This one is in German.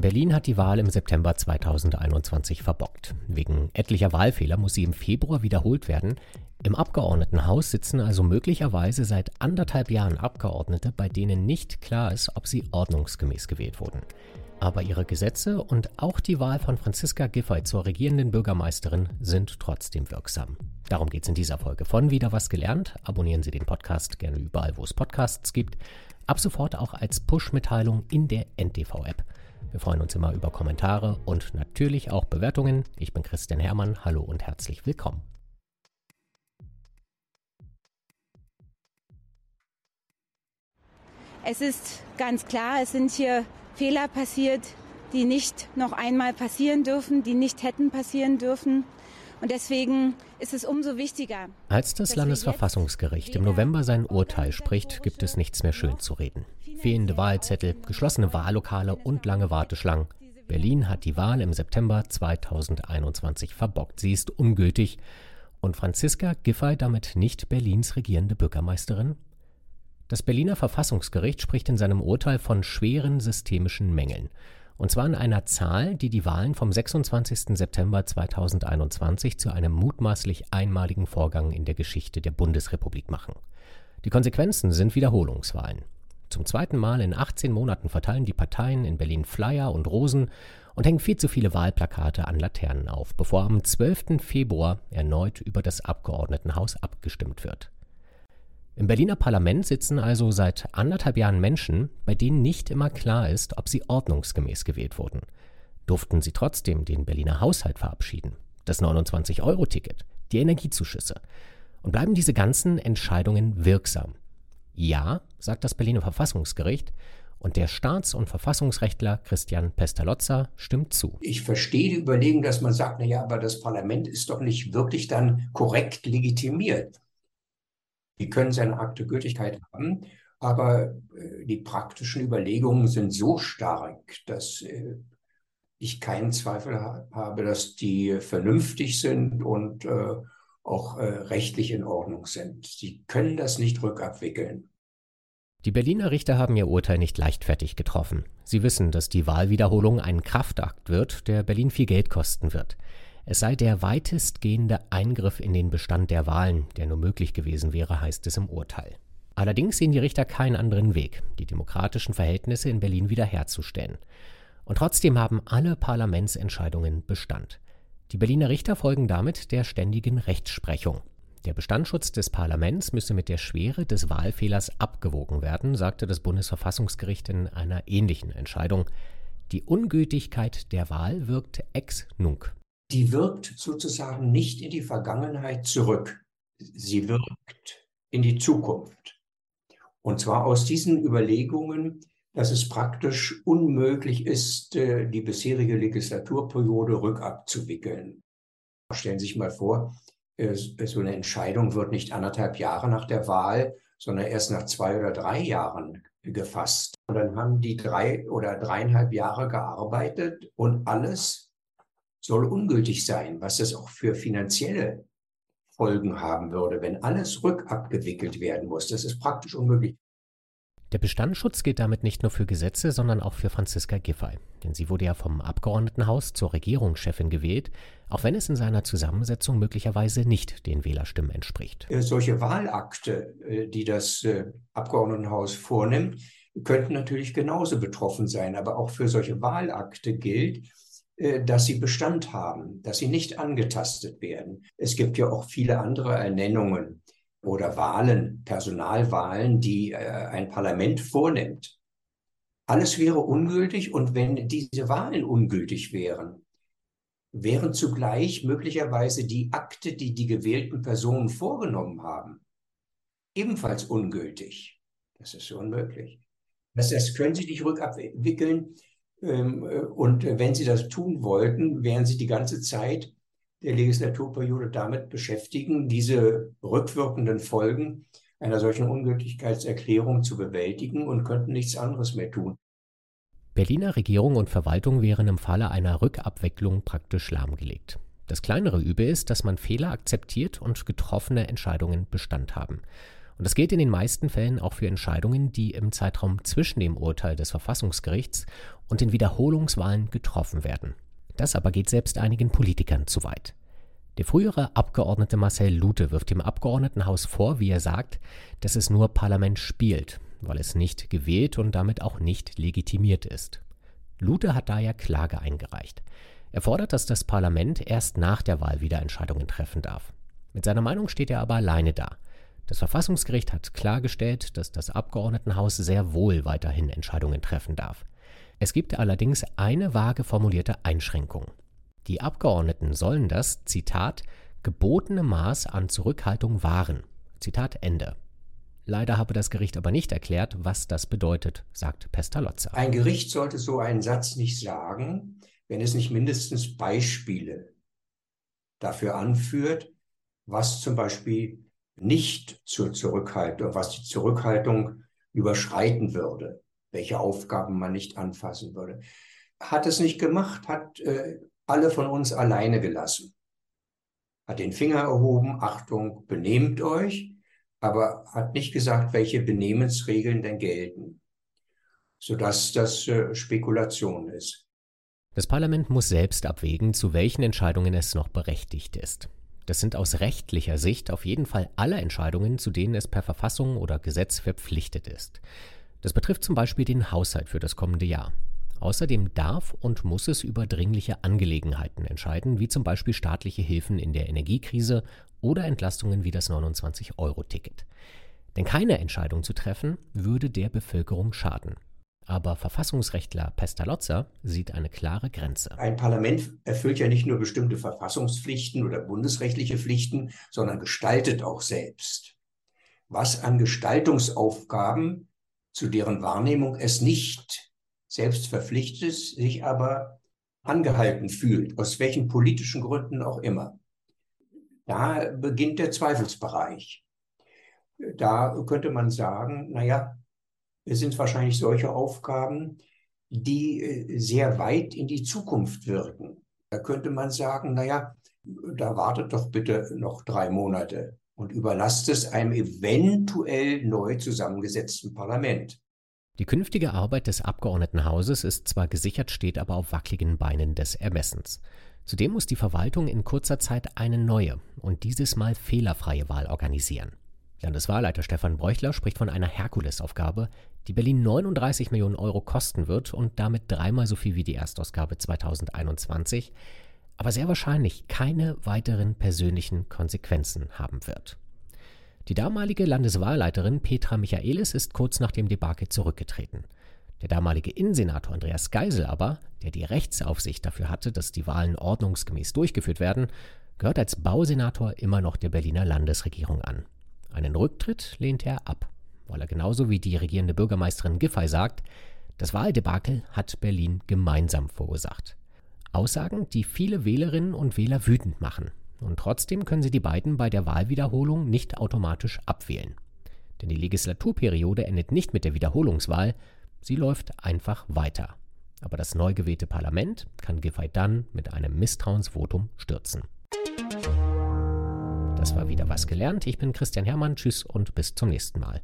Berlin hat die Wahl im September 2021 verbockt. Wegen etlicher Wahlfehler muss sie im Februar wiederholt werden. Im Abgeordnetenhaus sitzen also möglicherweise seit anderthalb Jahren Abgeordnete, bei denen nicht klar ist, ob sie ordnungsgemäß gewählt wurden. Aber ihre Gesetze und auch die Wahl von Franziska Giffey zur regierenden Bürgermeisterin sind trotzdem wirksam. Darum geht es in dieser Folge von Wieder was gelernt. Abonnieren Sie den Podcast gerne überall, wo es Podcasts gibt. Ab sofort auch als Push-Mitteilung in der NTV-App. Wir freuen uns immer über Kommentare und natürlich auch Bewertungen. Ich bin Christian Hermann. Hallo und herzlich willkommen. Es ist ganz klar, es sind hier Fehler passiert, die nicht noch einmal passieren dürfen, die nicht hätten passieren dürfen. Und deswegen ist es umso wichtiger. Als das Landesverfassungsgericht im November sein Urteil spricht, gibt es nichts mehr schön zu reden. Fehlende Wahlzettel, geschlossene Wahllokale und lange Warteschlangen. Berlin hat die Wahl im September 2021 verbockt. Sie ist ungültig. Und Franziska Giffey damit nicht Berlins regierende Bürgermeisterin? Das Berliner Verfassungsgericht spricht in seinem Urteil von schweren systemischen Mängeln. Und zwar in einer Zahl, die die Wahlen vom 26. September 2021 zu einem mutmaßlich einmaligen Vorgang in der Geschichte der Bundesrepublik machen. Die Konsequenzen sind Wiederholungswahlen. Zum zweiten Mal in 18 Monaten verteilen die Parteien in Berlin Flyer und Rosen und hängen viel zu viele Wahlplakate an Laternen auf, bevor am 12. Februar erneut über das Abgeordnetenhaus abgestimmt wird. Im Berliner Parlament sitzen also seit anderthalb Jahren Menschen, bei denen nicht immer klar ist, ob sie ordnungsgemäß gewählt wurden. Durften sie trotzdem den Berliner Haushalt verabschieden, das 29-Euro-Ticket, die Energiezuschüsse? Und bleiben diese ganzen Entscheidungen wirksam? Ja, sagt das Berliner Verfassungsgericht, und der Staats- und Verfassungsrechtler Christian Pestalozza stimmt zu. Ich verstehe die Überlegung, dass man sagt, na ja, aber das Parlament ist doch nicht wirklich dann korrekt legitimiert. Die können seine Akte Gültigkeit haben, aber äh, die praktischen Überlegungen sind so stark, dass äh, ich keinen Zweifel ha habe, dass die vernünftig sind und äh, auch rechtlich in Ordnung sind. Sie können das nicht rückabwickeln. Die Berliner Richter haben ihr Urteil nicht leichtfertig getroffen. Sie wissen, dass die Wahlwiederholung ein Kraftakt wird, der Berlin viel Geld kosten wird. Es sei der weitestgehende Eingriff in den Bestand der Wahlen, der nur möglich gewesen wäre, heißt es im Urteil. Allerdings sehen die Richter keinen anderen Weg, die demokratischen Verhältnisse in Berlin wiederherzustellen. Und trotzdem haben alle Parlamentsentscheidungen Bestand. Die Berliner Richter folgen damit der ständigen Rechtsprechung. Der Bestandsschutz des Parlaments müsse mit der Schwere des Wahlfehlers abgewogen werden, sagte das Bundesverfassungsgericht in einer ähnlichen Entscheidung. Die Ungültigkeit der Wahl wirkt ex nunc die wirkt sozusagen nicht in die Vergangenheit zurück. Sie wirkt in die Zukunft. Und zwar aus diesen Überlegungen, dass es praktisch unmöglich ist, äh, die bisherige Legislaturperiode rückabzuwickeln. Stellen Sie sich mal vor, so eine Entscheidung wird nicht anderthalb Jahre nach der Wahl, sondern erst nach zwei oder drei Jahren gefasst. Und dann haben die drei oder dreieinhalb Jahre gearbeitet und alles soll ungültig sein, was das auch für finanzielle Folgen haben würde, wenn alles rückabgewickelt werden muss. Das ist praktisch unmöglich. Der Bestandsschutz gilt damit nicht nur für Gesetze, sondern auch für Franziska Giffey. Denn sie wurde ja vom Abgeordnetenhaus zur Regierungschefin gewählt, auch wenn es in seiner Zusammensetzung möglicherweise nicht den Wählerstimmen entspricht. Äh, solche Wahlakte, äh, die das äh, Abgeordnetenhaus vornimmt, könnten natürlich genauso betroffen sein. Aber auch für solche Wahlakte gilt, dass sie Bestand haben, dass sie nicht angetastet werden. Es gibt ja auch viele andere Ernennungen oder Wahlen, Personalwahlen, die äh, ein Parlament vornimmt. Alles wäre ungültig und wenn diese Wahlen ungültig wären, wären zugleich möglicherweise die Akte, die die gewählten Personen vorgenommen haben, ebenfalls ungültig. Das ist unmöglich. Das, das können Sie nicht rückabwickeln ähm, äh, und äh, wenn Sie das tun wollten, wären Sie die ganze Zeit der Legislaturperiode damit beschäftigen, diese rückwirkenden Folgen einer solchen Ungültigkeitserklärung zu bewältigen und könnten nichts anderes mehr tun. Berliner Regierung und Verwaltung wären im Falle einer Rückabwicklung praktisch lahmgelegt. Das kleinere Übel ist, dass man Fehler akzeptiert und getroffene Entscheidungen Bestand haben. Und das gilt in den meisten Fällen auch für Entscheidungen, die im Zeitraum zwischen dem Urteil des Verfassungsgerichts und den Wiederholungswahlen getroffen werden. Das aber geht selbst einigen Politikern zu weit. Der frühere Abgeordnete Marcel Lute wirft dem Abgeordnetenhaus vor, wie er sagt, dass es nur Parlament spielt, weil es nicht gewählt und damit auch nicht legitimiert ist. Lute hat daher Klage eingereicht. Er fordert, dass das Parlament erst nach der Wahl wieder Entscheidungen treffen darf. Mit seiner Meinung steht er aber alleine da. Das Verfassungsgericht hat klargestellt, dass das Abgeordnetenhaus sehr wohl weiterhin Entscheidungen treffen darf. Es gibt allerdings eine vage formulierte Einschränkung. Die Abgeordneten sollen das, Zitat, gebotene Maß an Zurückhaltung wahren. Zitat Ende. Leider habe das Gericht aber nicht erklärt, was das bedeutet, sagt Pestalozza. Ein Gericht sollte so einen Satz nicht sagen, wenn es nicht mindestens Beispiele dafür anführt, was zum Beispiel nicht zur Zurückhaltung, was die Zurückhaltung überschreiten würde, welche Aufgaben man nicht anfassen würde. Hat es nicht gemacht, hat äh, alle von uns alleine gelassen. Hat den Finger erhoben, Achtung, benehmt euch, aber hat nicht gesagt, welche Benehmensregeln denn gelten, sodass das äh, Spekulation ist. Das Parlament muss selbst abwägen, zu welchen Entscheidungen es noch berechtigt ist. Das sind aus rechtlicher Sicht auf jeden Fall alle Entscheidungen, zu denen es per Verfassung oder Gesetz verpflichtet ist. Das betrifft zum Beispiel den Haushalt für das kommende Jahr. Außerdem darf und muss es über dringliche Angelegenheiten entscheiden, wie zum Beispiel staatliche Hilfen in der Energiekrise oder Entlastungen wie das 29-Euro-Ticket. Denn keine Entscheidung zu treffen, würde der Bevölkerung schaden. Aber Verfassungsrechtler Pestalozza sieht eine klare Grenze. Ein Parlament erfüllt ja nicht nur bestimmte Verfassungspflichten oder bundesrechtliche Pflichten, sondern gestaltet auch selbst. Was an Gestaltungsaufgaben, zu deren Wahrnehmung es nicht selbst verpflichtet sich aber angehalten fühlt, aus welchen politischen Gründen auch immer. Da beginnt der Zweifelsbereich. Da könnte man sagen, naja, es sind wahrscheinlich solche Aufgaben, die äh, sehr weit in die Zukunft wirken. Da könnte man sagen, naja, da wartet doch bitte noch drei Monate und überlasst es einem eventuell neu zusammengesetzten Parlament. Die künftige Arbeit des Abgeordnetenhauses ist zwar gesichert, steht aber auf wackeligen Beinen des Ermessens. Zudem muss die Verwaltung in kurzer Zeit eine neue und dieses Mal fehlerfreie Wahl organisieren. Landeswahlleiter Stefan Bräuchler spricht von einer Herkulesaufgabe, die Berlin 39 Millionen Euro kosten wird und damit dreimal so viel wie die Erstausgabe 2021, aber sehr wahrscheinlich keine weiteren persönlichen Konsequenzen haben wird. Die damalige Landeswahlleiterin Petra Michaelis ist kurz nach dem Debakel zurückgetreten. Der damalige Innensenator Andreas Geisel aber, der die Rechtsaufsicht dafür hatte, dass die Wahlen ordnungsgemäß durchgeführt werden, gehört als Bausenator immer noch der Berliner Landesregierung an. Einen Rücktritt lehnt er ab, weil er genauso wie die regierende Bürgermeisterin Giffey sagt, das Wahldebakel hat Berlin gemeinsam verursacht. Aussagen, die viele Wählerinnen und Wähler wütend machen und trotzdem können sie die beiden bei der Wahlwiederholung nicht automatisch abwählen. Denn die Legislaturperiode endet nicht mit der Wiederholungswahl, sie läuft einfach weiter. Aber das neu gewählte Parlament kann Giffey dann mit einem Misstrauensvotum stürzen. Das war wieder was gelernt. Ich bin Christian Hermann. Tschüss und bis zum nächsten Mal.